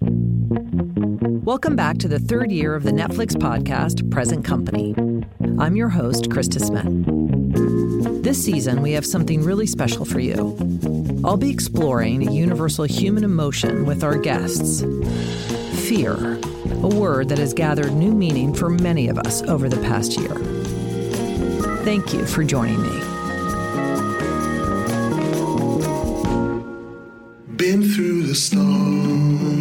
Welcome back to the third year of the Netflix podcast, Present Company. I'm your host, Krista Smith. This season, we have something really special for you. I'll be exploring a universal human emotion with our guests fear, a word that has gathered new meaning for many of us over the past year. Thank you for joining me. Been through the storm,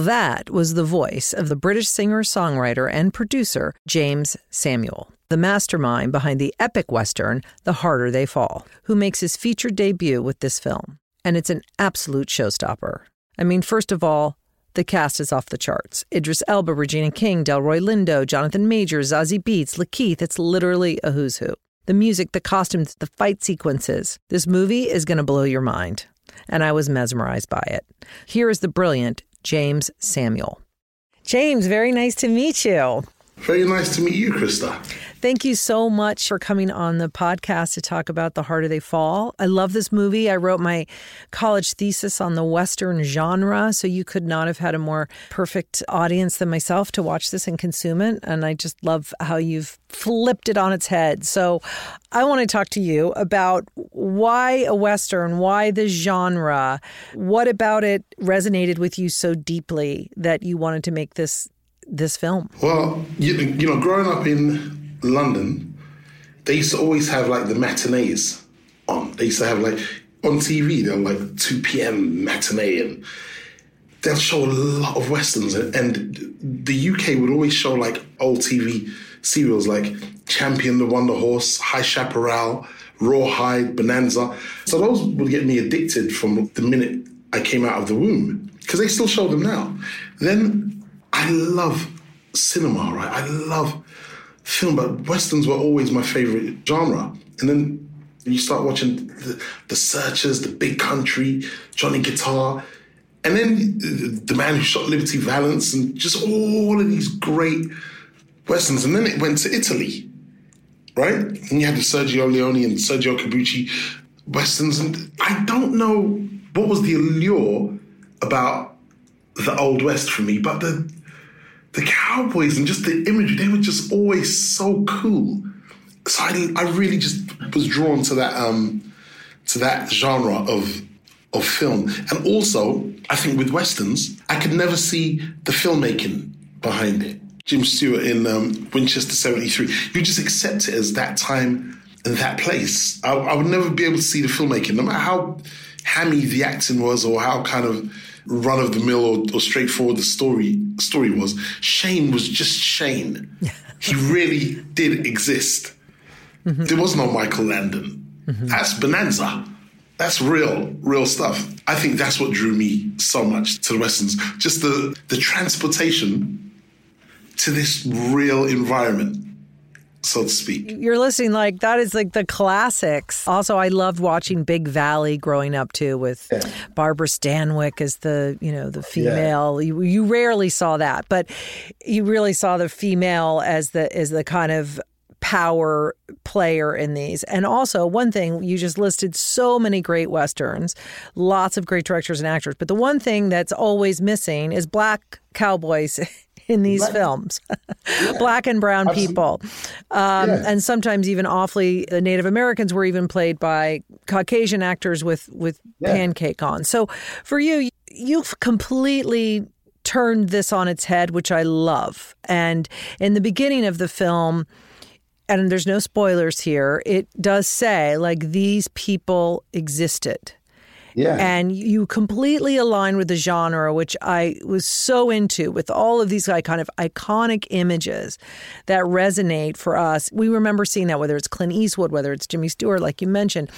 that was the voice of the British singer, songwriter, and producer Jeymes Samuel, the mastermind behind the epic Western, The Harder They Fall, who makes his feature debut with this film. And it's an absolute showstopper. I mean, first of all, the cast is off the charts. Idris Elba, Regina King, Delroy Lindo, Jonathan Majors, Zazie Beetz, Lakeith. It's literally a who's who. The music, the costumes, the fight sequences. This movie is going to blow your mind. And I was mesmerized by it. Here is the brilliant Jeymes Samuel. Jeymes, very nice to meet you. Very nice to meet you, Krista. Thank you so much for coming on the podcast to talk about The Harder They Fall. I love this movie. I wrote my college thesis on the Western genre, so you could not have had a more perfect audience than myself to watch this and consume it. And I just love how you've flipped it on its head. So I want to talk to you about why a Western, why the genre, what about it resonated with you so deeply that you wanted to make this this film? Well, you, you know, growing up in London, they used to always have like the matinees on. They used to have like on TV, they're like 2 p.m. matinee, and they'll show a lot of westerns. And, and the UK would always show like old TV serials like Champion the Wonder Horse, High Chaparral, Rawhide, Bonanza. So those would get me addicted from the minute I came out of the womb because they still show them now. Then I love cinema, right? I love film, but westerns were always my favorite genre. And then you start watching the, the Searchers, The Big Country, Johnny Guitar, and then The Man Who Shot Liberty Valance, and just all of these great westerns. And then it went to Italy, right? And you had the Sergio Leone and Sergio Corbucci westerns. And I don't know what was the allure about the Old West for me, but the the cowboys and just the imagery, they were just always so cool. So I, I really just was drawn to that um, to that genre of of film. And also, I think with westerns, I could never see the filmmaking behind it. Jim Stewart in um, Winchester 73, you just accept it as that time and that place. I, I would never be able to see the filmmaking, no matter how hammy the acting was or how kind of run of the mill or, or, straightforward the story story was. Shane was just Shane. he really did exist. Mm-hmm. There was no Michael Landon. Mm-hmm. That's Bonanza. That's real, real stuff. I think that's what drew me so much to the westerns. Just the the transportation to this real environment so to speak. You're listening like that is like the classics. Also, I loved watching Big Valley growing up too, with yeah. Barbara Stanwyck as the you know the female. Yeah. You, you rarely saw that, but you really saw the female as the as the kind of power player in these. And also, one thing you just listed so many great westerns, lots of great directors and actors, but the one thing that's always missing is black cowboys in these right. films yeah. black and brown Absolutely. people um, yeah. and sometimes even awfully the native americans were even played by caucasian actors with with yeah. pancake on so for you you've completely turned this on its head which i love and in the beginning of the film and there's no spoilers here it does say like these people existed yeah. And you completely align with the genre, which I was so into with all of these like, kind of iconic images that resonate for us. We remember seeing that, whether it's Clint Eastwood, whether it's Jimmy Stewart, like you mentioned,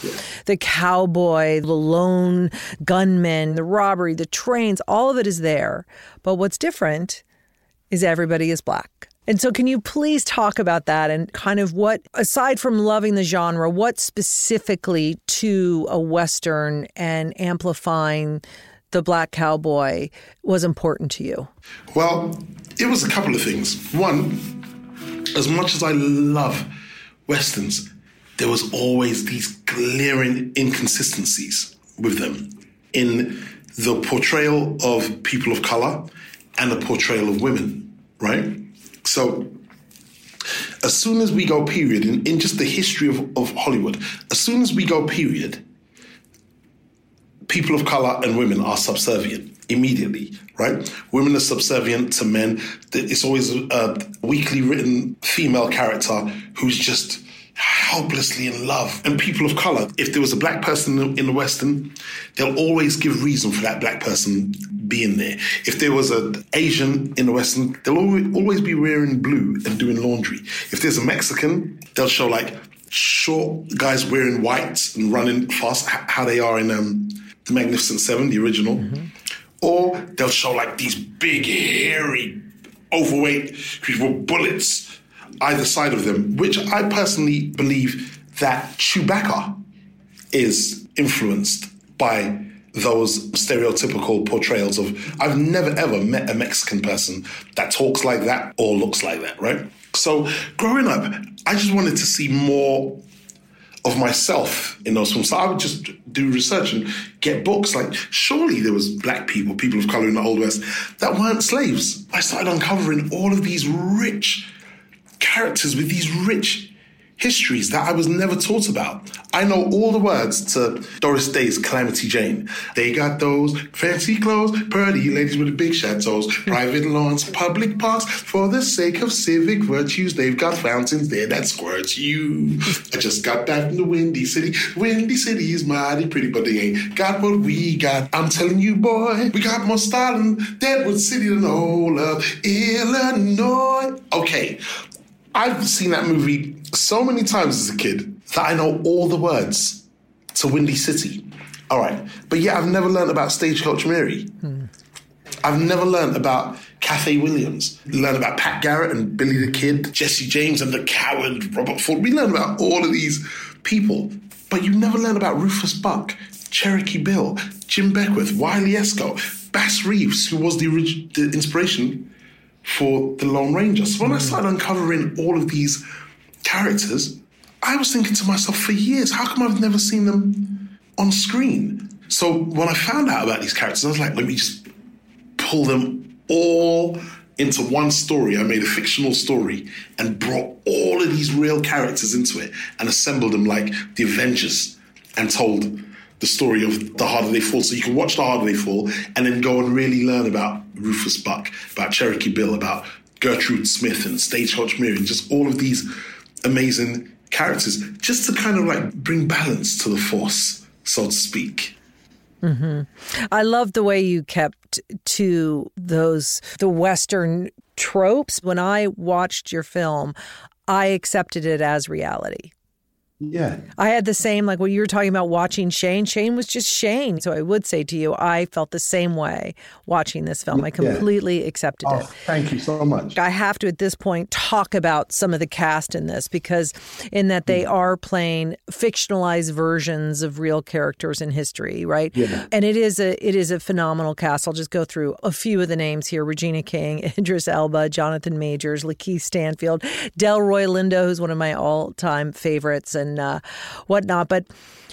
the cowboy, the lone gunman, the robbery, the trains, all of it is there. But what's different is everybody is black. And so, can you please talk about that and kind of what, aside from loving the genre, what specifically to a Western and amplifying the black cowboy was important to you? Well, it was a couple of things. One, as much as I love westerns, there was always these glaring inconsistencies with them in the portrayal of people of color and the portrayal of women, right? So as soon as we go period in, in just the history of, of Hollywood, as soon as we go period, people of color and women are subservient immediately, right? Women are subservient to men. It's always a weakly written female character who's just helplessly in love. And people of color, if there was a black person in the Western, they'll always give reason for that black person being there. If there was an Asian in the Western, they'll always be wearing blue and doing laundry. If there's a Mexican, they'll show like short guys wearing white and running fast, how they are in um, the Magnificent Seven, the original. Mm-hmm. Or they'll show like these big, hairy, overweight people with bullets either side of them, which I personally believe that Chewbacca is influenced by those stereotypical portrayals of I've never ever met a Mexican person that talks like that or looks like that, right? So growing up, I just wanted to see more of myself in those films. So I would just do research and get books. Like, surely there was black people, people of color in the Old West that weren't slaves. I started uncovering all of these rich characters with these rich histories that I was never taught about. I know all the words to Doris Day's Calamity Jane. They got those fancy clothes, pretty ladies with the big chateaus, private lawns, public parks. For the sake of civic virtues, they've got fountains there that squirt you. I just got back from the Windy City. Windy City is mighty pretty, but they ain't got what we got. I'm telling you, boy, we got more style in Deadwood City than all of Illinois. Okay, I've seen that movie so many times as a kid that I know all the words to Windy City. All right. But yet I've never learned about Stagecoach Mary. Hmm. I've never learned about Cathay Williams. Learned about Pat Garrett and Billy the Kid, Jesse James and the Coward, Robert Ford. We learn about all of these people. But you never learn about Rufus Buck, Cherokee Bill, Jim Beckwourth, Wiley Escoe, Bass Reeves, who was the, orig- the inspiration for the Lone Ranger. So when I mm. started uncovering all of these characters, I was thinking to myself for years, how come I've never seen them on screen? So when I found out about these characters, I was like, let me just pull them all into one story. I made a fictional story and brought all of these real characters into it and assembled them like the Avengers and told the story of The Harder They Fall. So you can watch The Harder They Fall and then go and really learn about Rufus Buck, about Cherokee Bill, about Gertrude Smith and Stagecoach Mary, and just all of these amazing characters, just to kind of like bring balance to the force, so to speak. Mm-hmm. I love the way you kept to those the Western tropes. When I watched your film, I accepted it as reality. Yeah. I had the same, like when you were talking about watching Shane, Shane was just Shane. So I would say to you, I felt the same way watching this film. I completely yeah. accepted oh, it. Thank you so much. I have to, at this point, talk about some of the cast in this because, in that they mm. are playing fictionalized versions of real characters in history, right? Yeah. And it is a it is a phenomenal cast. I'll just go through a few of the names here Regina King, Idris Elba, Jonathan Majors, Lakeith Stanfield, Delroy Lindo, who's one of my all time favorites, and and uh, whatnot. But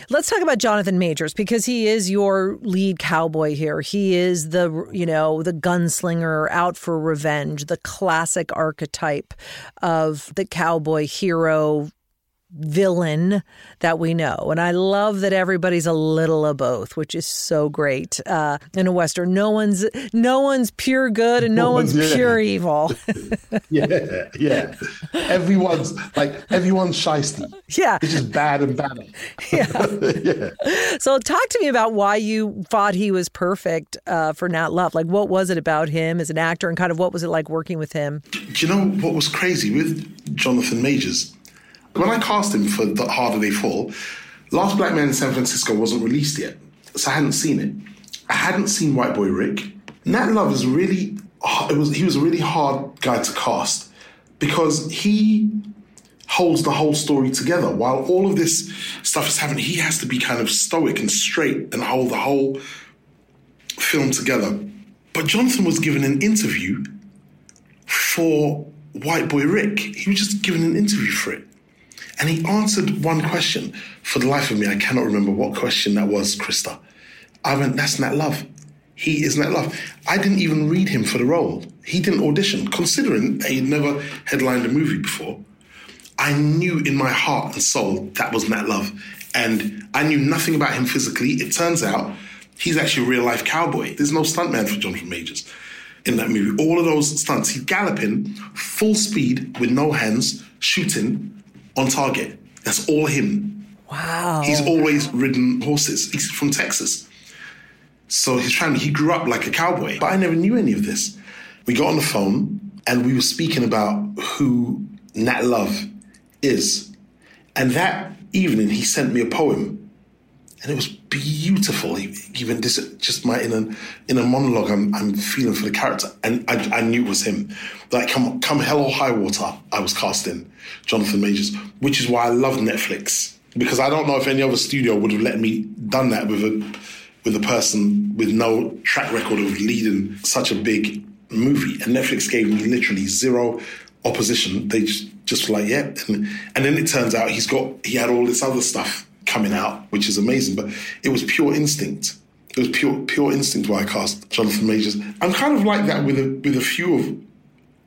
let's talk about Jonathan Majors because he is your lead cowboy here. He is the you know the gunslinger out for revenge, the classic archetype of the cowboy hero villain that we know. And I love that everybody's a little of both, which is so great uh, in a western. No one's no one's pure good and no one's yeah. pure evil. yeah, yeah. Everyone's like everyone's shisty. Yeah, it's just bad and bad. Yeah. yeah. So talk to me about why you thought he was perfect uh, for Nat Love. Like, what was it about him as an actor, and kind of what was it like working with him? Do you know what was crazy with Jonathan Majors? When I cast him for The Harder They Fall, Last Black Man in San Francisco wasn't released yet, so I hadn't seen it. I hadn't seen White Boy Rick. Nat Love is really, it was he was a really hard guy to cast because he holds the whole story together. While all of this stuff is happening, he has to be kind of stoic and straight and hold the whole film together. But Jonathan was given an interview for White Boy Rick. He was just given an interview for it. And he answered one question. For the life of me, I cannot remember what question that was, Krista. I went, that's Nat Love. He is Nat Love. I didn't even read him for the role. He didn't audition, considering that he'd never headlined a movie before. I knew in my heart and soul that was Nat Love. And I knew nothing about him physically. It turns out he's actually a real life cowboy. There's no stuntman for Jonathan Majors in that movie. All of those stunts, he's galloping full speed with no hands, shooting on target. That's all him. Wow. He's always ridden horses. He's from Texas. So his family, he grew up like a cowboy. But I never knew any of this. We got on the phone and we were speaking about who Nat Love is. And that evening, he sent me a poem. And it was beautiful. Even this, just my in a monologue, I'm, I'm feeling for the character, and I, I knew it was him. Like come come hell or high water, I was casting Jonathan Majors, which is why I love Netflix because I don't know if any other studio would have let me done that with a with a person with no track record of leading such a big movie. And Netflix gave me literally zero opposition. They just just like yeah, and, and then it turns out he's got he had all this other stuff coming out, which is amazing. But it was pure instinct. It was pure pure instinct why I cast Jonathan Majors. I'm kind of like that with a with a few of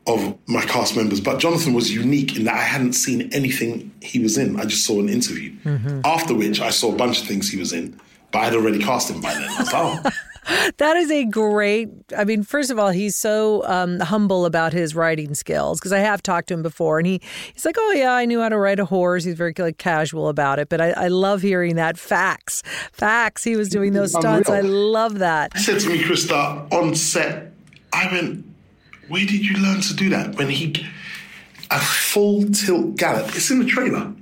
of my cast members, but Jonathan was unique in that I hadn't seen anything he was in. I just saw an interview. Mm-hmm. After which I saw a bunch of things he was in, but I'd already cast him by then. I was oh. that is a great. I mean, first of all, he's so um, humble about his writing skills because I have talked to him before, and he he's like, "Oh yeah, I knew how to write a horse." He's very like casual about it, but I, I love hearing that facts, facts. He was doing those stunts. I love that. He said to me, Krista, on set, I went, "Where did you learn to do that?" When he a full tilt gallop. It's in the trailer.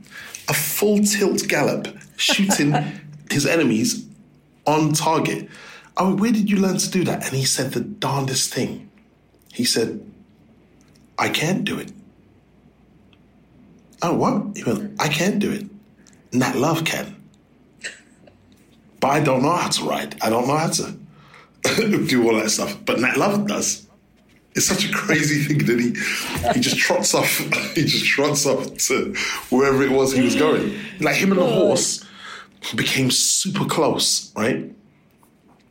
A full tilt gallop, shooting his enemies on target. Oh, where did you learn to do that? And he said the darndest thing. He said, I can't do it. Oh, what? He went, I can't do it. Nat Love can. But I don't know how to write. I don't know how to do all that stuff. But Nat Love does. It's such a crazy thing that he he just trots off. He just trots off to wherever it was he was going. Like him and the horse became super close, right?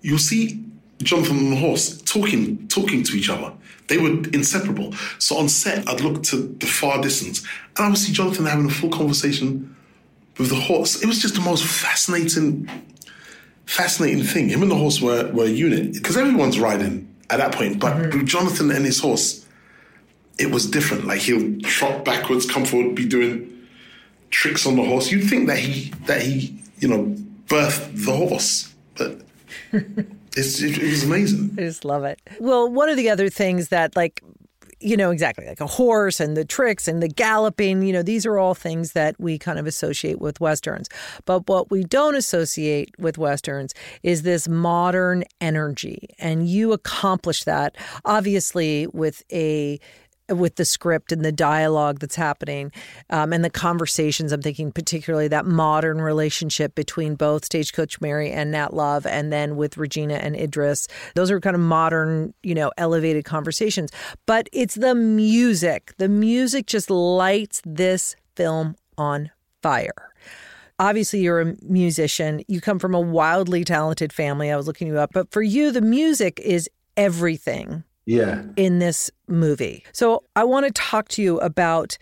You'll see Jonathan and the horse talking, talking to each other. They were inseparable. So on set, I'd look to the far distance and I would see Jonathan having a full conversation with the horse. It was just the most fascinating, fascinating thing. Him and the horse were, were a unit because everyone's riding at that point. But mm-hmm. with Jonathan and his horse, it was different. Like he'll trot backwards, come forward, be doing tricks on the horse. You'd think that he that he, you know, birthed the horse, but it's, it, it was amazing. I just love it. Well, one of the other things that, like, you know, exactly like a horse and the tricks and the galloping, you know, these are all things that we kind of associate with Westerns. But what we don't associate with Westerns is this modern energy. And you accomplish that, obviously, with a with the script and the dialogue that's happening um, and the conversations. I'm thinking particularly that modern relationship between both Stagecoach Mary and Nat Love, and then with Regina and Idris. Those are kind of modern, you know, elevated conversations. But it's the music. The music just lights this film on fire obviously you're a musician. You come from a wildly talented family. I was looking you up. But for you, the music is everything yeah. in this movie. So I want to talk to you about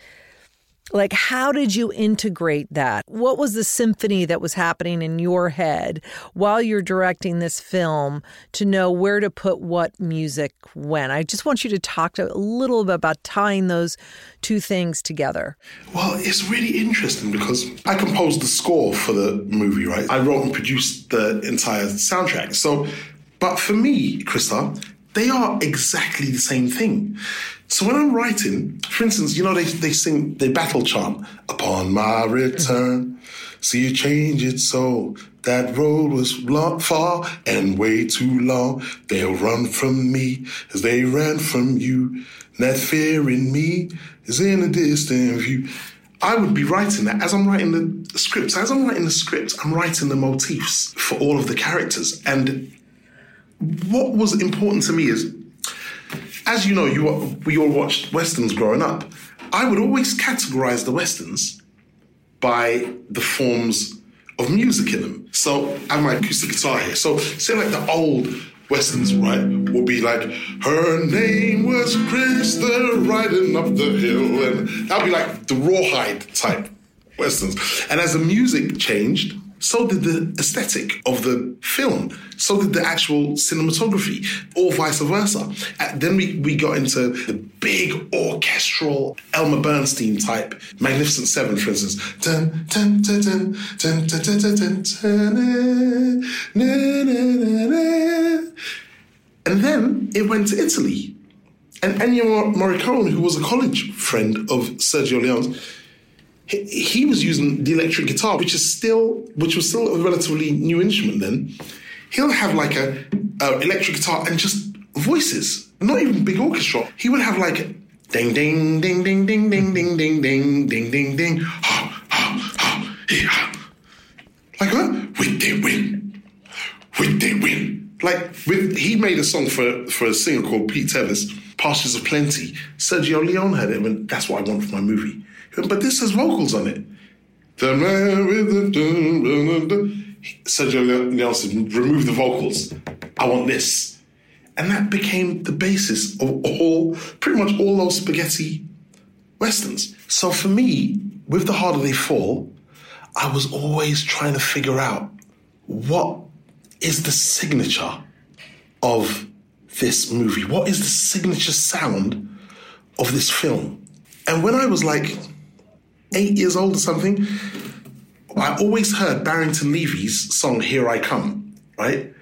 like how did you integrate that? What was the symphony that was happening in your head while you're directing this film to know where to put what music when? I just want you to talk to a little bit about tying those two things together. Well, it's really interesting because I composed the score for the movie, right? I wrote and produced the entire soundtrack. So but for me, Krista, they are exactly the same thing. So when I'm writing, for instance, you know, they, they sing, they battle chant, upon my return, see you change it so that road was long, far and way too long. They'll run from me as they ran from you. That fear in me is in a distant view. I would be writing that as I'm writing the scripts. As I'm writing the scripts, I'm writing the motifs for all of the characters. And what was important to me is as you know, you we all watched westerns growing up. I would always categorize the westerns by the forms of music in them. So I have my acoustic guitar here. So say like the old westerns, right, will be like, her name was Krista riding up the hill. And that'll be like the rawhide type westerns. And as the music changed, so did the aesthetic of the film. So did the actual cinematography, or vice versa. And then we, we got into the big orchestral Elmer Bernstein type, Magnificent Seven, for instance. And then it went to Italy. And Ennio Morricone, who was a college friend of Sergio Leone's, he, he was using the electric guitar, which is still, which was still a relatively new instrument then. He'll have like a, a electric guitar and just voices, not even big orchestra. He would have like ding ding ding ding ding ding ding ding ding ding ding ding. Like what? With they win, with they win. Like with he made a song for for a singer called Pete Tevis, Pastures of Plenty. Sergio Leone had it, and that's what I want for my movie. But this has vocals on it. Sergio said, remove the vocals. I want this. And that became the basis of all, pretty much all those spaghetti westerns. So for me, with The Harder They Fall, I was always trying to figure out what is the signature of this movie? What is the signature sound of this film? And when I was like eight years old or something, I always heard Barrington Levy's song "Here I Come." Right?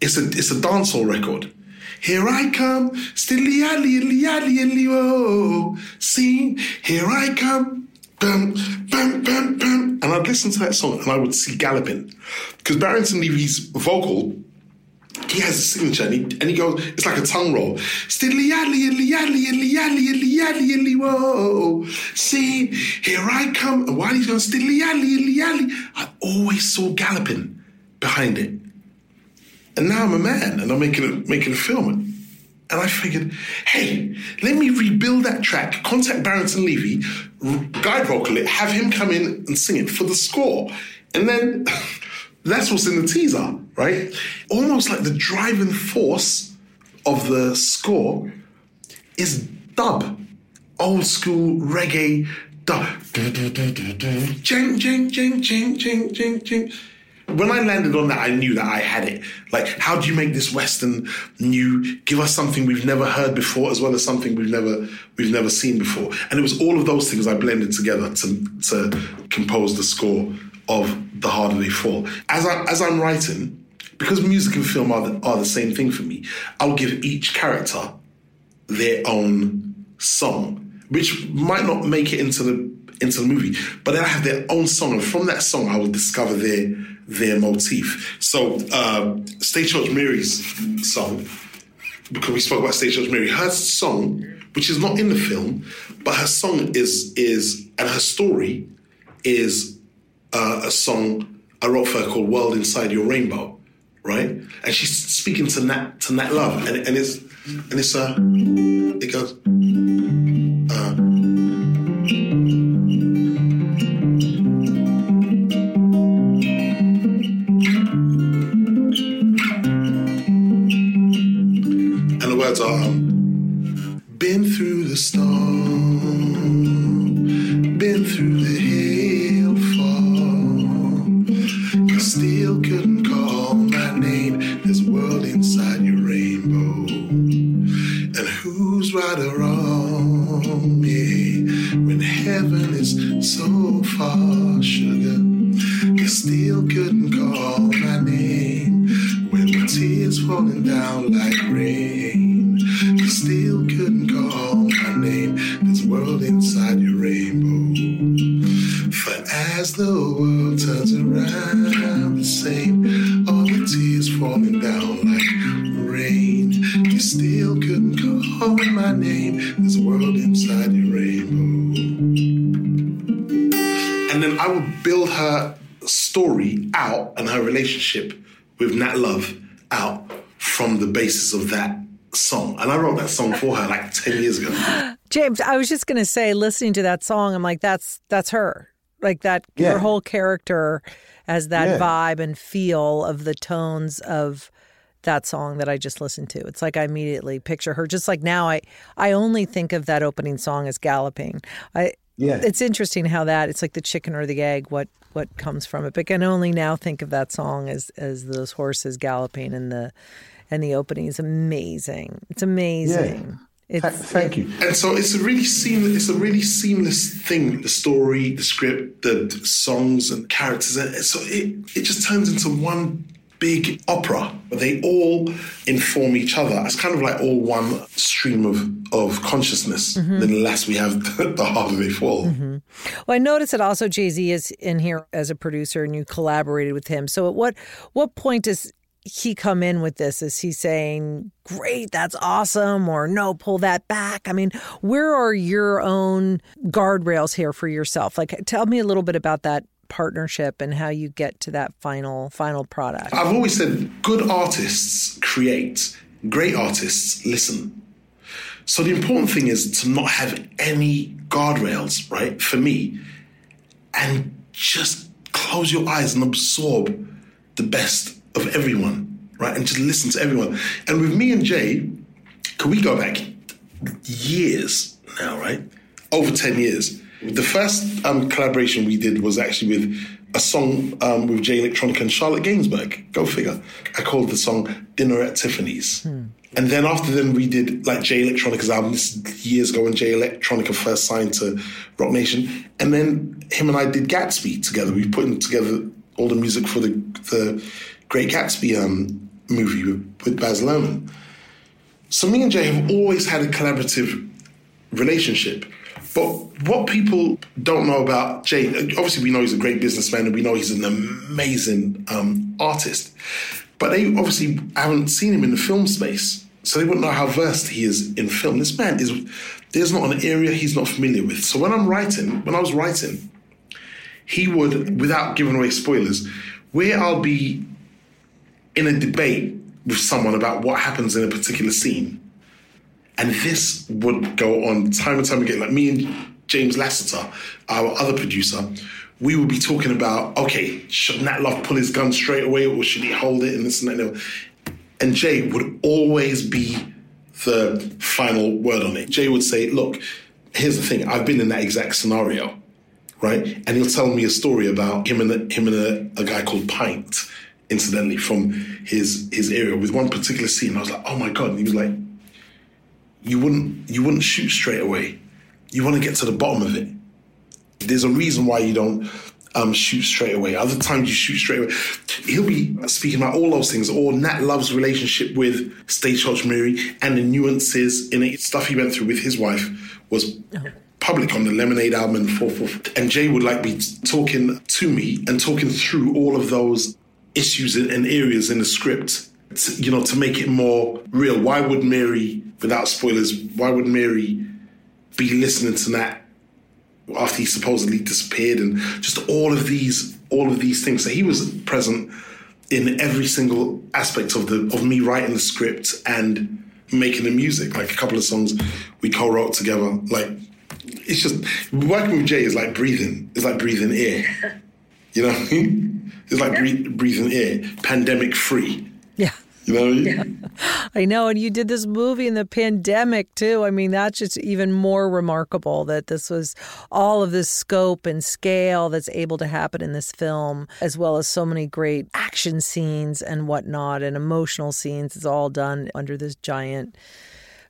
It's a it's a dancehall record. Here I come, stilly ali ali ali ali oh, see, here I come, bum bum bum bum, and I'd listen to that song and I would see galloping, because Barrington Levy's vocal he has a signature and he, and he goes, it's like a tongue roll. Steadily, yadly, yadly, yadly, yadly, yadly, yadly, yadly, whoa. See, here I come. And while he's going, steadily, yadly, yadly, yadly, I always saw galloping behind it. And now I'm a man and I'm making a, making a film. And I figured, hey, let me rebuild that track, contact Barrington Levy, guide vocal it, have him come in and sing it for the score. And then that's what's in the teaser right? Almost like the driving force of the score is dub, old school reggae dub. Jing, jing, jing, jing, jing, jing, jing. When I landed on that, I knew that I had it. Like, how do you make this Western new? Give us something we've never heard before, as well as something we've never we've never seen before. And it was all of those things I blended together to to compose the score of The Harder They Fall. As I as I'm writing, because music and film are the, are the same thing for me, I'll give each character their own song, which might not make it into the into the movie, but then I have their own song, and from that song, I will discover their their motif. So, uh, Stagecoach Mary's song, because we spoke about Stagecoach Mary, her song, which is not in the film, but her song is is and her story is uh, a song I wrote for her called "World Inside Your Rainbow," right? And she's speaking to Nat to Nat Love, and, and it's and it's uh, it goes. Uh, down like rain. You still couldn't call my name. A world inside your rainbow. For as the world turns around the same, all the tears falling down like rain. You still couldn't call my name. A world inside your rainbow. And then I would build her story out and her relationship with Nat Love out from the basis of that song, and I wrote that song for her like ten years ago. Jeymes, I was just going to say, listening to that song, I'm like, that's that's her. Like that, Yeah. her whole character has that Yeah. vibe and feel of the tones of that song that I just listened to. It's like I immediately picture her. Just like now, I I only think of that opening song as galloping. I Yeah. it's interesting how that it's like the chicken or the egg. What what comes from it? But can only now think of that song as as those horses galloping and the and the opening is amazing. It's amazing. Th- It's Thank you. And so it's a really seamless, it's a really seamless thing. The story, the script, the songs and characters. And so it, it just turns into one big opera. But they all inform each other. It's kind of like all one stream of, of consciousness. Mm-hmm. Then the less we have, the harder they fall. Well, I noticed that also Jay Z is in here as a producer, and you collaborated with him. So, at what what point does he come in with this? Is he saying, "Great, that's awesome," or "No, pull that back"? I mean, where are your own guardrails here for yourself? Like, tell me a little bit about that partnership and how you get to that final final product. I've always said good artists create, great artists listen. So the important thing is to not have any guardrails, right? For me, and just close your eyes and absorb the best of everyone, right? And just listen to everyone. And with me and Jay, can we go back years now, right? Over 10 years. The first um, collaboration we did was actually with a song um, with Jay Electronica and Charlotte Gainsbourg. Go figure. I called the song Dinner at Tiffany's. And then after then, we did like Jay Electronica's album. This years ago when Jay Electronica first signed to Roc Nation. And then him and I did Gatsby together. We put in together all the music for the, the Great Gatsby um, movie with, with Baz Luhrmann. So me and Jay have always had a collaborative relationship. But what people don't know about Jay, obviously we know he's a great businessman and we know he's an amazing um, artist. But they obviously haven't seen him in the film space. So they wouldn't know how versed he is in film. This man is, there's not an area he's not familiar with. So when I'm writing, when I was writing, he would, without giving away spoilers, where I'll be in a debate with someone about what happens in a particular scene, and this would go on time and time again. Like me and James Lassiter, our other producer, we would be talking about, okay, should Nat Love pull his gun straight away or should he hold it and this and that? and that? And Jay would always be the final word on it. Jay would say, look, here's the thing, I've been in that exact scenario, right? And he'll tell me a story about him and a, him and a, a guy called Pint, incidentally, from his his area with one particular scene. I was like, oh my God. And he was like, you wouldn't you wouldn't shoot straight away. You want to get to the bottom of it. There's a reason why you don't um, shoot straight away. Other times you shoot straight away. He'll be speaking about all those things, or Nat Love's relationship with Stagecoach Mary and the nuances in it. Stuff he went through with his wife was public on the Lemonade album and so forth. And Jay would like be talking to me and talking through all of those issues and areas in the script, to, you know, to make it more real. Why would Mary, without spoilers, why would Mary be listening to that after he supposedly disappeared and just all of these all of these things? So he was present in every single aspect of the of me writing the script and making the music. Like a couple of songs we co-wrote together. Like it's just working with jay is like breathing. It's like breathing air. You know what I mean? it's like breath, breathing air. Pandemic free. Yeah. You know what I mean? I know. And you did this movie in the pandemic, too. I mean, that's just even more remarkable that this was all of this scope and scale that's able to happen in this film, as well as so many great action scenes and whatnot and emotional scenes. It's all done under this giant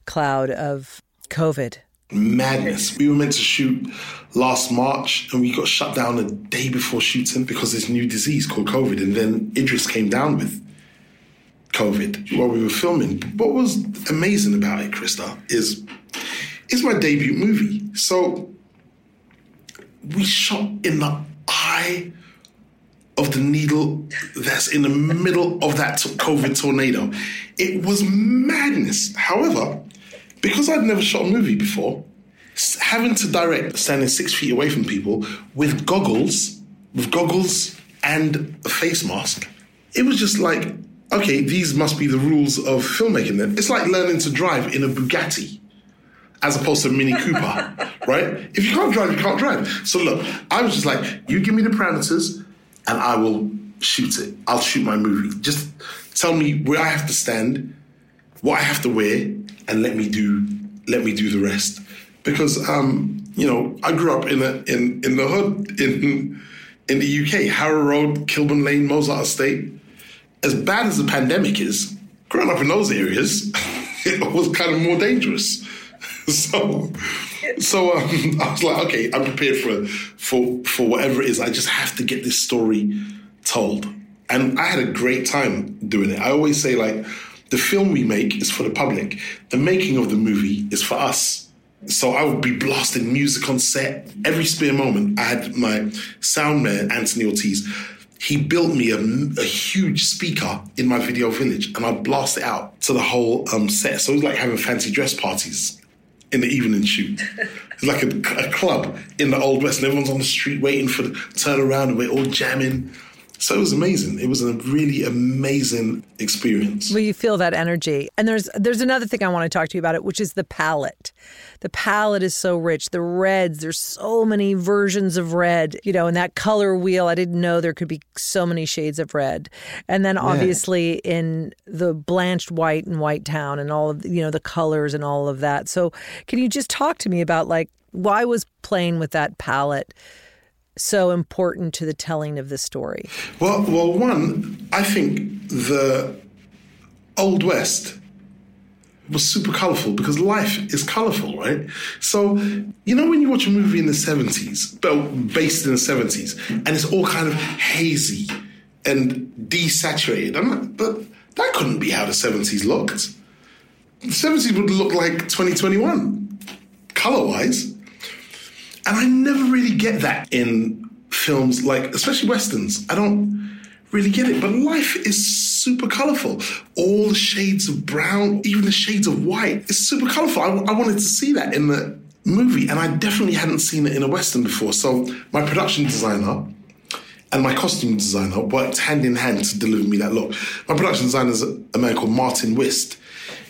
cloud of COVID. madness. We were meant to shoot last March and we got shut down a day before shooting because this new disease called COVID. And then Idris came down with COVID while we were filming. What was amazing about it, Krista, is it's my debut movie. So we shot in the eye of the needle that's in the middle of that COVID tornado. It was madness. However, because I'd never shot a movie before, having to direct standing six feet away from people with goggles, with goggles and a face mask, it was just like okay, these must be the rules of filmmaking. Then it's like learning to drive in a Bugatti as opposed to Mini Cooper, right? If you can't drive, you can't drive. So look, I was just like, you give me the parameters, and I will shoot it. I'll shoot my movie. Just tell me where I have to stand, what I have to wear, and let me do let me do the rest. Because um, you know, I grew up in a, in in the hood in in the UK, Harrow Road, Kilburn Lane, Mozart Estate. As bad as the pandemic is, growing up in those areas, it was kind of more dangerous. so so um, I was like, okay, I'm prepared for for for whatever it is. I just have to get this story told, and I had a great time doing it. I always say like, the film we make is for the public. The making of the movie is for us. So I would be blasting music on set every spare moment. I had my sound man Anthony Ortiz. He built me a, a huge speaker in my video village, and I'd blast it out to the whole um, set. So it was like having fancy dress parties in the evening shoot. It's like a, a, club in the Old West, and everyone's on the street waiting for the turn around, and we're all jamming. So it was amazing. It was a really amazing experience. Well, you feel that energy. And there's there's another thing I want to talk to you about it, which is the palette. The palette is so rich. The reds, there's so many versions of red, you know, and that color wheel, I didn't know there could be so many shades of red. And then obviously yeah. in the blanched white and white town and all of you know the colors and all of that. So can you just talk to me about like why was playing with that palette so important to the telling of the story? Well, well, one, I think the Old West was super colorful because life is colorful, right? So, you know, when you watch a movie in the 70s, based in the 70s, and it's all kind of hazy and desaturated, I'm like, but that couldn't be how the 70s looked. The 70s would look like 2021, color wise. And I never really get that in films like, especially westerns. I don't really get it. But life is super colorful. All the shades of brown, even the shades of white, it's super colorful. I, I wanted to see that in the movie, and I definitely hadn't seen it in a western before. So my production designer and my costume designer worked hand in hand to deliver me that look. My production designer is a man called Martin Whist.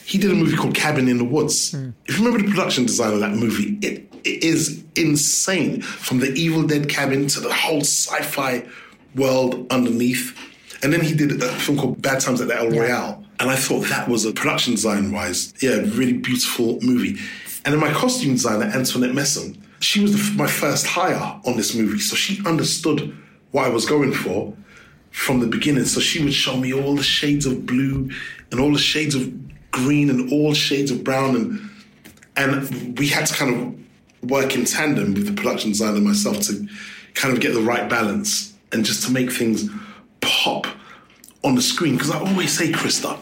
He did a movie called Cabin in the Woods. Mm. If you remember the production design of that movie, it is insane. From the Evil Dead cabin to the whole sci-fi world underneath. And then he did a film called Bad Times at the El Royale. And I thought that was a production design wise, yeah, really beautiful movie. And then my costume designer, Antoinette Messam, she was the, my first hire on this movie. So she understood what I was going for from the beginning. So she would show me all the shades of blue and all the shades of green and all shades of brown. And, and we had to kind of work in tandem with the production designer and myself to kind of get the right balance and just to make things pop on the screen. Because I always say, Krista,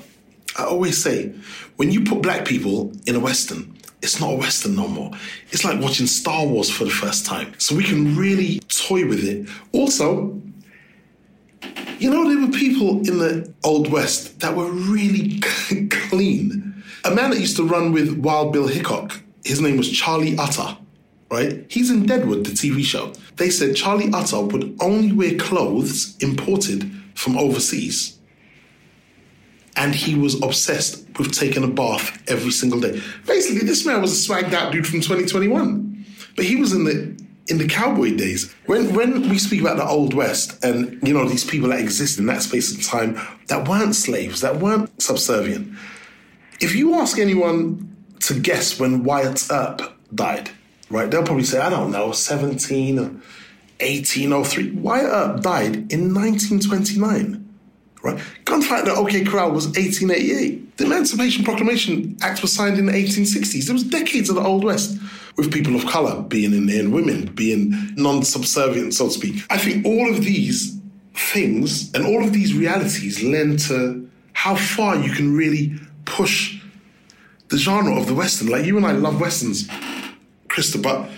I always say, when you put black people in a Western, it's not a Western no more. It's like watching Star Wars for the first time. So we can really toy with it. Also, you know, there were people in the Old West that were really clean. A man that used to run with Wild Bill Hickok, his name was Charlie Utter right? He's in Deadwood, the TV show. They said Charlie Utter would only wear clothes imported from overseas. And he was obsessed with taking a bath every single day. Basically, this man was a swagged out dude from 2021. But he was in the in the cowboy days. When when we speak about the old west and you know these people that exist in that space of time that weren't slaves, that weren't subservient. If you ask anyone to guess when Wyatt Earp died, right? They'll probably say, I don't know, 17 or 1803. Wyatt Earp died in 1929, right? Gunfight at OK Corral was 1888. The Emancipation Proclamation Act was signed in the 1860s. There was decades of the Old West with people of color being in there and women being non-subservient, so to speak. I think all of these things and all of these realities lend to how far you can really push the genre of the Western. Like you and I love Westerns Krista, but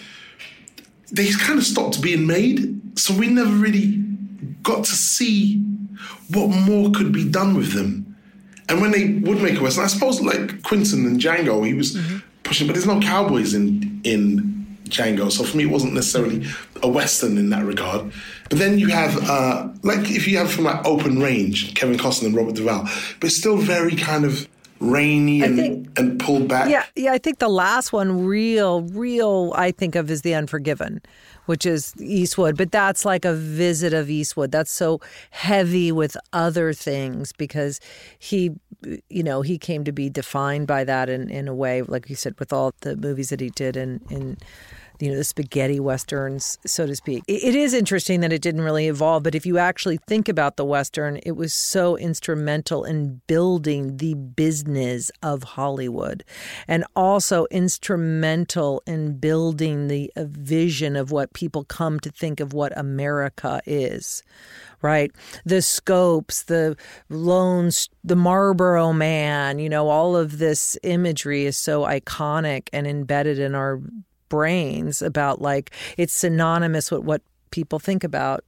they kind of stopped being made. So we never really got to see what more could be done with them. And when they would make a Western, I suppose like Quentin and Django, he was mm-hmm. pushing, but there's no cowboys in in Django. So for me, it wasn't necessarily a western in that regard. But then you have, uh, like, if you have from like Open Range, Kevin Costner and Robert Duvall, but it's still very kind of rainy and, think- and pulled back. Yeah, yeah. I think the last one, real, real, I think of is The Unforgiven, which is Eastwood. But that's like a visit of Eastwood. That's so heavy with other things because he, you know, he came to be defined by that in, in a way, like you said, with all the movies that he did in in you know, the spaghetti westerns, so to speak. It- is interesting that it didn't really evolve, but if you actually think about the western, it was so instrumental in building the business of Hollywood and also instrumental in building the uh, vision of what people come to think of what America is right? The scopes, the loans, the Marlboro man, you know, all of this imagery is so iconic and embedded in our brains about like it's synonymous with what people think about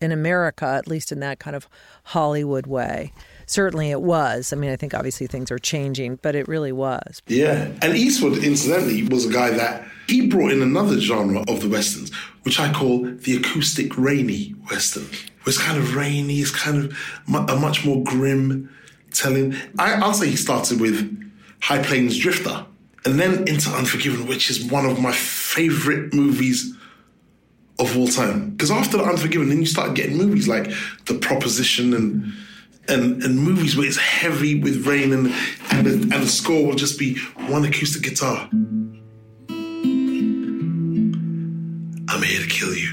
in America, at least in that kind of Hollywood way. Certainly it was. I mean, I think obviously things are changing, but it really was. Yeah. And Eastwood, incidentally, was a guy that he brought in another genre of the Westerns, which I call the acoustic rainy Western. It's kind of rainy, it's kind of a much more grim telling. I, I'll say he started with High Plains Drifter and then into Unforgiven, which is one of my favorite movies of all time. Because after the Unforgiven, then you start getting movies like The Proposition and and, and movies where it's heavy with rain and and the, and the score will just be one acoustic guitar. I'm here to kill you,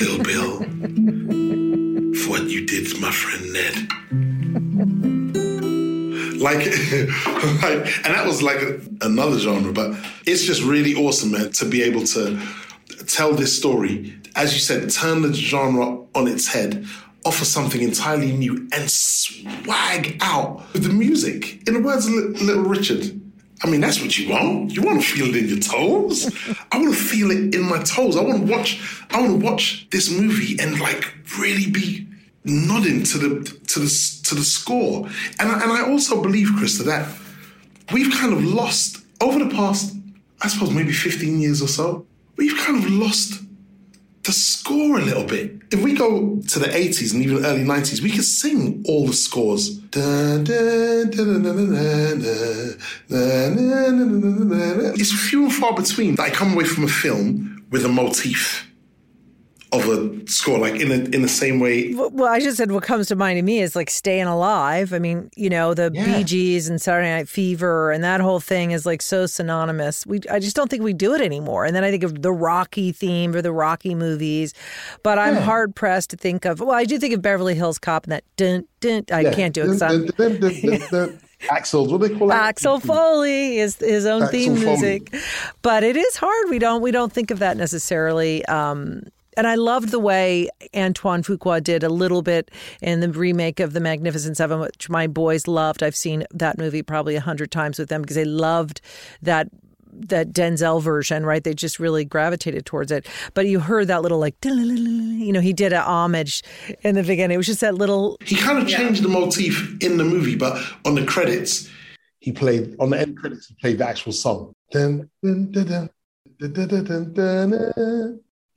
little Bill, for what you did to my friend Ned. Like, like, and that was like a, another genre, but it's just really awesome, man, to be able to tell this story. As you said, turn the genre on its head, offer something entirely new, and swag out with the music. In the words of Li- Little Richard, I mean, that's what you want. You want to feel it in your toes. I want to feel it in my toes. I want to watch. I want to watch this movie and like really be nodding to the to the to the score. And I, and I also believe, Chris, that we've kind of lost over the past, I suppose, maybe 15 years or so. We've kind of lost the score a little bit. If we go to the 80s and even early 90s, we could sing all the scores. It's few and far between that I come away from a film with a motif of a score, like in a, in the same way. Well, I just said what comes to mind to me is like staying alive. I mean, you know, the Yeah. Bee Gees and Saturday Night Fever and that whole thing is like so synonymous. We, I just don't think we do it anymore. And then I think of the Rocky theme or the Rocky movies, but I'm hard pressed to think of. Well, I do think of Beverly Hills Cop and that dun dun. I can't do it. The, the, the, the, the Axels, what do they call it? Axel Foley is his own Axel theme Foley. music, but it is hard. We don't we don't think of that necessarily. Um, and I loved the way Antoine Fuqua did a little bit in the remake of The Magnificent Seven, which my boys loved. I've seen that movie probably a hundred times with them because they loved that that Denzel version, right? They just really gravitated towards it. But you heard that little like, you know, he did a homage in the beginning. It was just that little He kind of changed the motif in the movie, but on the credits, He played, on the end credits, he played the actual song.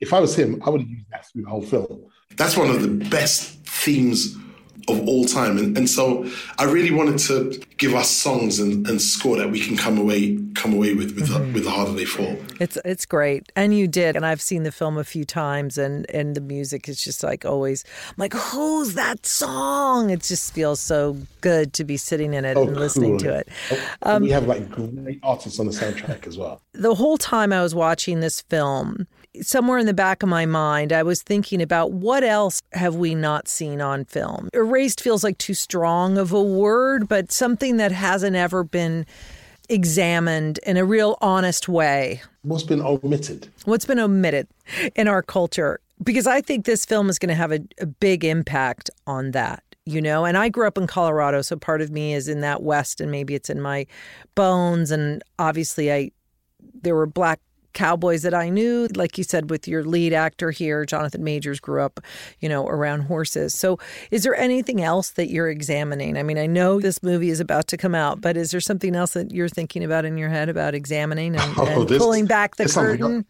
If I was him, I would have used that through the whole film. that's one of the best themes of all time. And, and so I really wanted to give us songs and, and score that we can come away come away with with, the, mm-hmm. with the harder they fall. It's it's great, and you did, and I've seen the film a few times, and and the music is just like always. I'm like, who's that song? It just feels so good to be sitting in it oh, and listening to it. Oh, um, we have like great artists on the soundtrack as well. The whole time I was watching this film, somewhere in the back of my mind, I was thinking about what else have we not seen on film. Erased feels like too strong of a word, but something that hasn't ever been examined in a real honest way. What's been omitted? what's been omitted in our culture because i think this film is going to have a, a big impact on that you know and i grew up in colorado so part of me is in that west and maybe it's in my bones and obviously i there were black cowboys that I knew. Like you said, with your lead actor here, Jonathan Majors grew up, you know, around horses. So is there anything else that you're examining? I mean, I know this movie is about to come out, but is there something else that you're thinking about in your head about examining and, oh, and pulling back the curtain?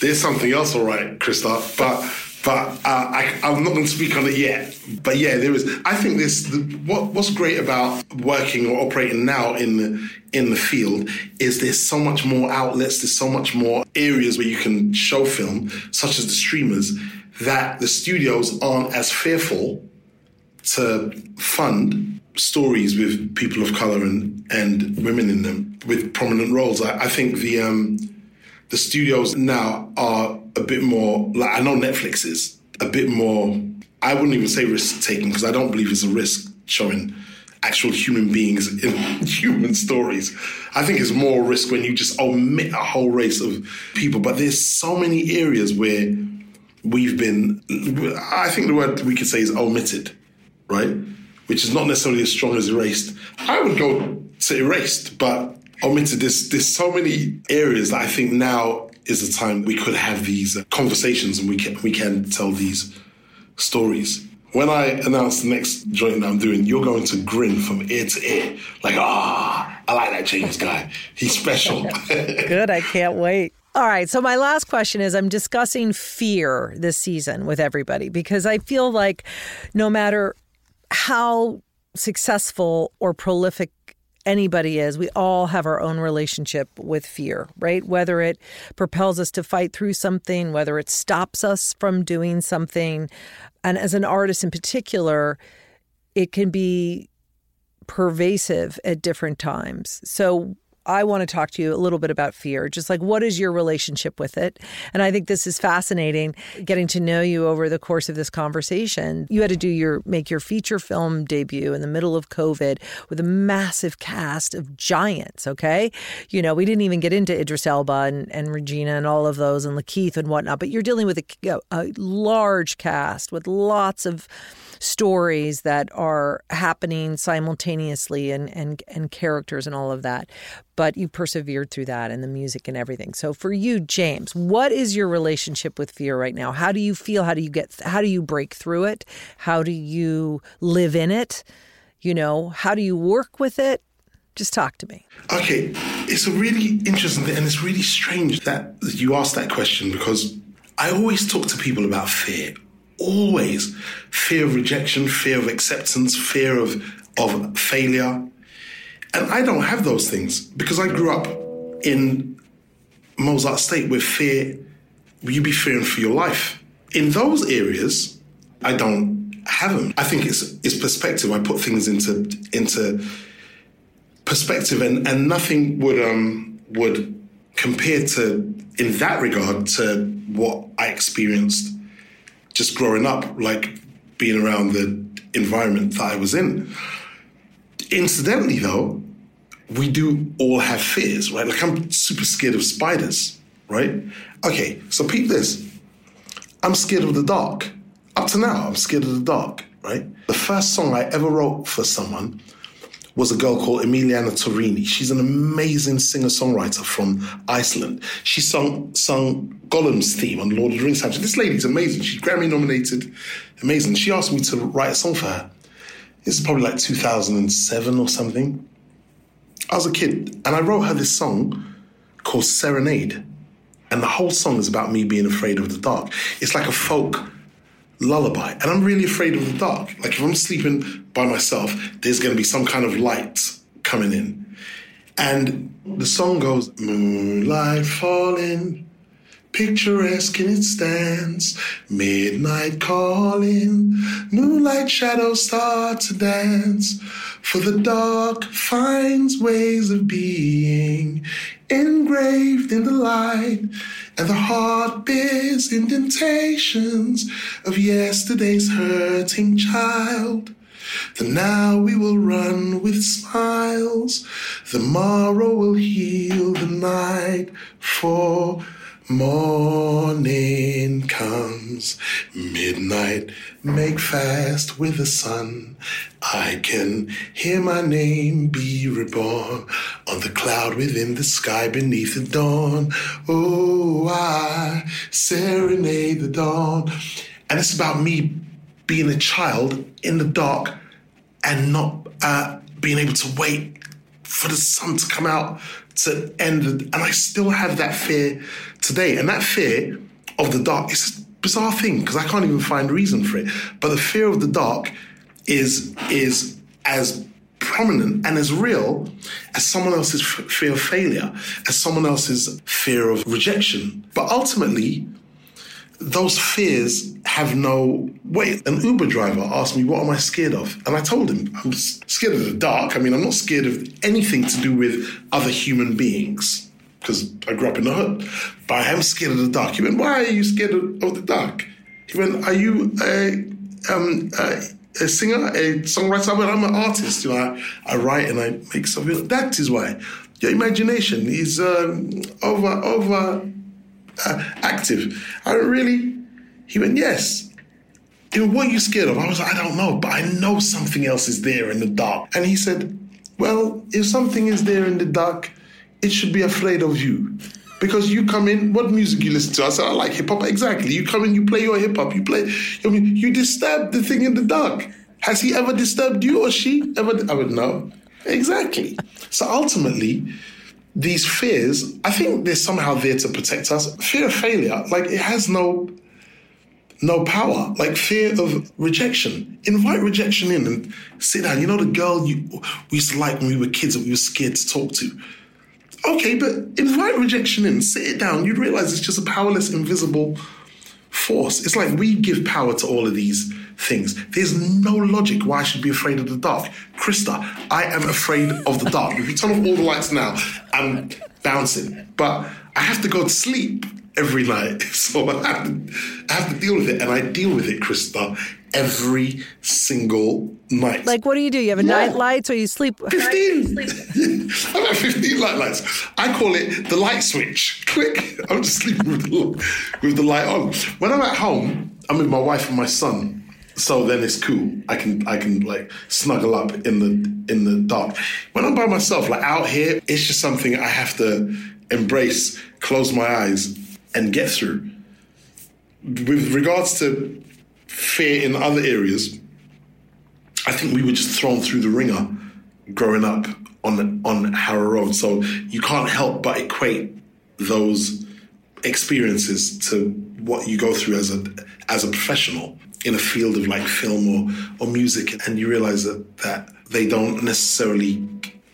there's something else, all right, Christoph, but but uh, I, am not going to speak on it yet. But yeah, there is. I think this. The, what What's great about working or operating now in the in the field is there's so much more outlets. There's so much more areas where you can show film, such as the streamers, that the studios aren't as fearful to fund stories with people of color and and women in them with prominent roles. I, I think the um, the studios now are a bit more like I know Netflix is a bit more. I wouldn't even say risk taking because I don't believe it's a risk showing actual human beings in human stories. I think it's more risk when you just omit a whole race of people. But there's so many areas where we've been. I think the word we could say is omitted, right? Which is not necessarily as strong as erased. I would go to erased, but omitted. There's there's so many areas that I think now is the time we could have these conversations and we can we can tell these stories. When I announce the next joint that I'm doing, you're going to grin from ear to ear, like, ah, oh, I like that Jeymes guy. He's special. Good. I can't wait. All right. So, my last question is I'm discussing fear this season with everybody because I feel like no matter how successful or prolific anybody is, we all have our own relationship with fear, right? Whether it propels us to fight through something, whether it stops us from doing something. And as an artist in particular, it can be pervasive at different times. So, I want to talk to you a little bit about fear. Just like what is your relationship with it? And I think this is fascinating getting to know you over the course of this conversation. You had to do your make your feature film debut in the middle of COVID with a massive cast of giants, okay? You know, we didn't even get into Idris Elba and, and Regina and all of those and LaKeith and whatnot, but you're dealing with a, a large cast with lots of stories that are happening simultaneously and, and, and characters and all of that. But you persevered through that and the music and everything. So for you, Jeymes, what is your relationship with fear right now? How do you feel? How do you get, how do you break through it? How do you live in it? You know, how do you work with it? Just talk to me. Okay, it's a really interesting thing, and it's really strange that you asked that question because I always talk to people about fear always fear of rejection, fear of acceptance, fear of, of failure. And I don't have those things because I grew up in Mozart Estate with fear, you be fearing for your life. In those areas, I don't have them. I think it's it's perspective. I put things into into perspective, and, and nothing would um would compare to in that regard to what I experienced just growing up, like being around the environment that I was in. Incidentally, though, we do all have fears, right? Like I'm super scared of spiders, right? Okay, so peep this. I'm scared of the dark. Up to now, I'm scared of the dark, right? The first song I ever wrote for someone was a girl called Emilíana Torrini. She's an amazing singer-songwriter from Iceland. She sung sung Gollum's theme on Lord of the Rings. This lady's amazing. She's Grammy nominated. Amazing. She asked me to write a song for her. This is probably like 2007 or something. I was a kid and I wrote her this song called Serenade. And the whole song is about me being afraid of the dark. It's like a folk lullaby. And I'm really afraid of the dark. Like if I'm sleeping by myself, there's going to be some kind of light coming in. And the song goes, Moonlight falling, picturesque in its dance, midnight calling, moonlight shadows start to dance. For the dark finds ways of being engraved in the light and the heart bears indentations of yesterday's hurting child. The now we will run with smiles, the morrow will heal the night for Morning comes, midnight, make fast with the sun. I can hear my name be reborn on the cloud within the sky beneath the dawn. Oh, I serenade the dawn. And it's about me being a child in the dark and not uh, being able to wait for the sun to come out to end. And I still have that fear today. And that fear of the dark is a bizarre thing because I can't even find reason for it. But the fear of the dark is is as prominent and as real as someone else's f- fear of failure, as someone else's fear of rejection. But ultimately, those fears have no weight. An Uber driver asked me, What am I scared of? And I told him, I'm scared of the dark. I mean, I'm not scared of anything to do with other human beings because I grew up in the hood, but I am scared of the dark. He went, Why are you scared of, the dark? He went, Are you a, um, a, a singer, a songwriter? I went, I'm an artist. You know, I, I write and I make something. That is why. Your imagination is um, over, over uh, active. I really, he went, yes. He went, what are you scared of? I was like, I don't know, but I know something else is there in the dark. And he said, well, if something is there in the dark, it should be afraid of you. Because you come in, what music you listen to? I said, I like hip hop. Exactly. You come in, you play your hip hop, you play, I mean, you disturb the thing in the dark. Has he ever disturbed you or she ever? I would know. Exactly. So ultimately, these fears, I think they're somehow there to protect us. Fear of failure, like it has no no power. Like fear of rejection. Invite rejection in and sit down. You know the girl you we used to like when we were kids and we were scared to talk to. Okay, but invite rejection in, sit it down. You'd realize it's just a powerless, invisible force. It's like we give power to all of these things. There's no logic why I should be afraid of the dark. Krista, I am afraid of the dark. If you turn off all the lights now, I'm bouncing. But I have to go to sleep every night. So I have to, I have to deal with it. And I deal with it, Krista, every single night. Like, what do you do? You have a yeah. night light or you sleep? 15. I've had 15 light lights. I call it the light switch. Click. I'm just sleeping with the, with the light on. When I'm at home, I'm with my wife and my son. So then it's cool. I can I can like snuggle up in the in the dark. When I'm by myself, like out here, it's just something I have to embrace, close my eyes, and get through. With regards to fear in other areas, I think we were just thrown through the ringer growing up on on Harrow Road. So you can't help but equate those experiences to what you go through as a as a professional in a field of like film or, or music and you realize that, that they don't necessarily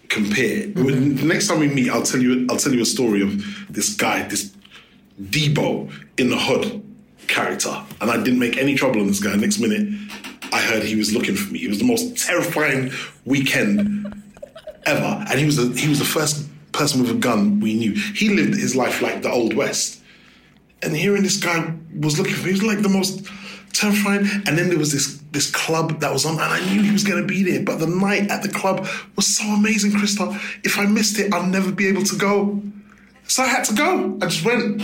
compare. Mm-hmm. The next time we meet, I'll tell you I'll tell you a story of this guy, this Debo in the hood character. And I didn't make any trouble on this guy. Next minute, I heard he was looking for me. It was the most terrifying weekend ever. And he was the, he was the first person with a gun we knew. He lived his life like the Old West. And hearing this guy was looking for me, he was like the most terrifying. And then there was this this club that was on, and I knew he was going to be there. But the night at the club was so amazing, Krista. If I missed it, I'll never be able to go. So I had to go. I just went.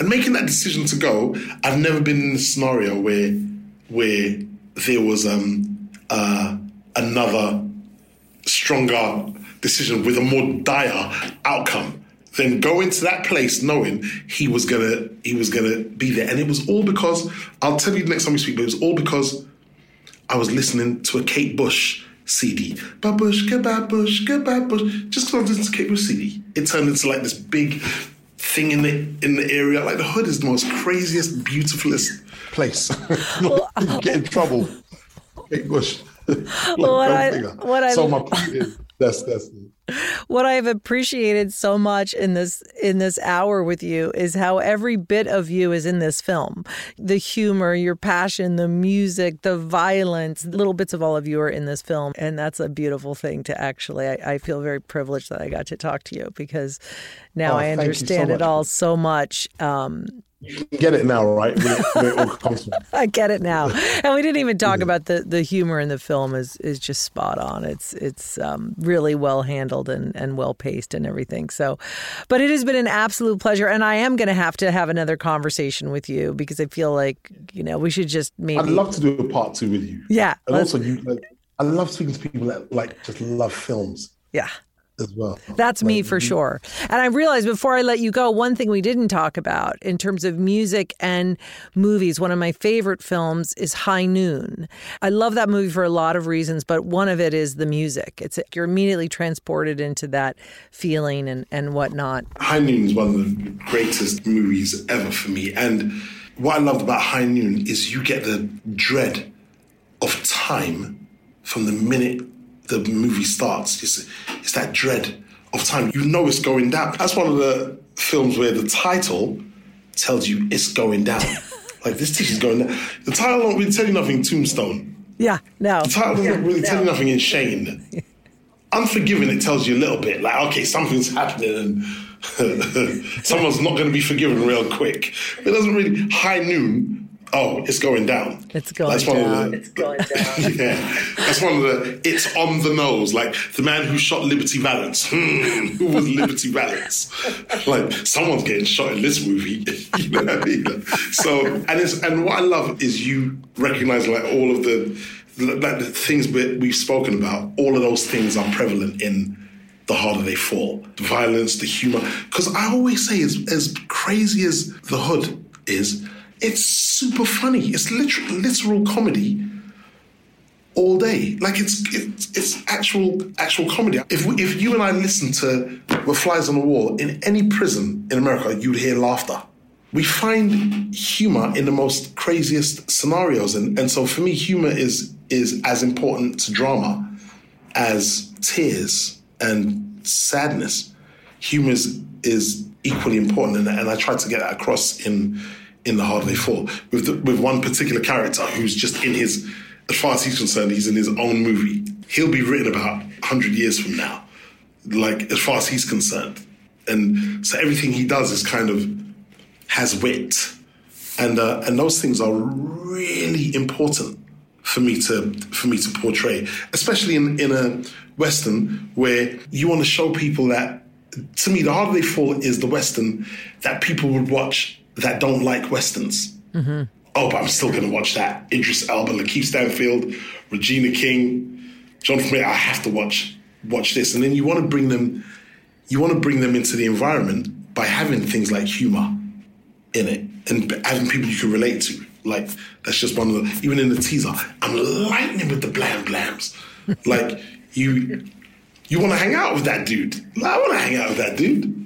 And making that decision to go, I've never been in a scenario where where there was um, uh, another stronger decision with a more dire outcome then go into that place knowing he was gonna he was gonna be there. And it was all because I'll tell you the next time we speak, but it was all because I was listening to a Kate Bush CD. Babushka, babushka, babush. Just because I was listening to Kate Bush CD, it turned into like this big thing in the in the area. Like the hood is the most craziest, beautifulest place. get in trouble. Kate Bush. like, what I, what I, so my point is that's that's what I've appreciated so much in this in this hour with you is how every bit of you is in this film. The humor, your passion, the music, the violence, little bits of all of you are in this film. And that's a beautiful thing to actually I, I feel very privileged that I got to talk to you because now oh, I understand so it all so much. Um, you get it now, right? Where it, where it all. I get it now. And we didn't even talk about the, the humor in the film is is just spot on. It's it's um, really well handled and, and well paced and everything. So, but it has been an absolute pleasure, and I am going to have to have another conversation with you because I feel like you know we should just maybe. I'd love to do a part two with you. Yeah, and also you. Like, I love speaking to people that like just love films. Yeah as well. That's like, me for mm-hmm. sure. And I realized before I let you go, one thing we didn't talk about in terms of music and movies, one of my favorite films is High Noon. I love that movie for a lot of reasons, but one of it is the music. It's you're immediately transported into that feeling and, and whatnot. High Noon is one of the greatest movies ever for me. And what I loved about High Noon is you get the dread of time from the minute the movie starts. It's, it's that dread of time. You know it's going down. That's one of the films where the title tells you it's going down. like this is going down. The title don't really tell you nothing. Tombstone. Yeah, no. The title doesn't really no. tell you nothing in Shane. Unforgiven, it tells you a little bit. Like okay, something's happening and. someone's not going to be forgiven real quick. It doesn't really. High noon Oh, it's going down. It's going that's down. One of the, it's going down. yeah, that's one of the. It's on the nose, like the man who shot Liberty Valance. Hmm, who was Liberty Valance? like someone's getting shot in this movie. you know what I mean? So, and it's and what I love is you recognize like all of the like the things we've spoken about. All of those things are prevalent in the harder they fall. The violence, the humor. Because I always say, as, as crazy as the hood is, it's super funny. It's literal, literal comedy all day. Like it's it's, it's actual actual comedy. If we, if you and I listened to "The Flies on the Wall" in any prison in America, you'd hear laughter. We find humor in the most craziest scenarios, and and so for me, humor is is as important to drama as tears and sadness. Humor is, is equally important, and, and I try to get that across in in The Harder They Fall with the, with one particular character who's just in his, as far as he's concerned, he's in his own movie. He'll be written about hundred years from now, like as far as he's concerned, and so everything he does is kind of has wit, and uh, and those things are really important for me to for me to portray, especially in in a western where you want to show people that. To me, the harder they fall is the western that people would watch that don't like westerns. Mm-hmm. Oh, but I'm still going to watch that. Idris Elba, LaKeith Stanfield, Regina King, Jonathan Majors. I have to watch watch this, and then you want to bring them, you want to bring them into the environment by having things like humor in it and having people you can relate to. Like that's just one of the even in the teaser. I'm lightning with the blam blams. like you, you want to hang out with that dude. I want to hang out with that dude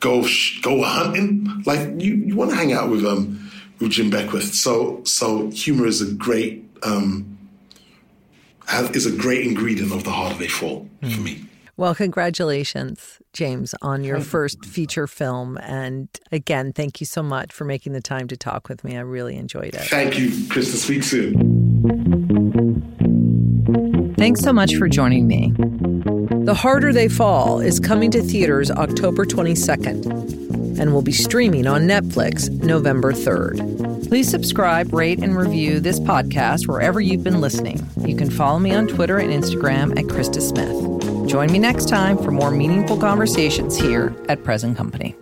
go go hunting. Like you, you want to hang out with um with Jim Beckwourth. So so humor is a great um is a great ingredient of the harder they fall mm. for me. Well, congratulations, Jeymes, on your first feature film. And again, thank you so much for making the time to talk with me. I really enjoyed it. Thank you, Krista. Speak soon. Thanks so much for joining me. The Harder They Fall is coming to theaters October 22nd and will be streaming on Netflix November 3rd. Please subscribe, rate, and review this podcast wherever you've been listening. You can follow me on Twitter and Instagram at Krista Smith. Join me next time for more meaningful conversations here at Present Company.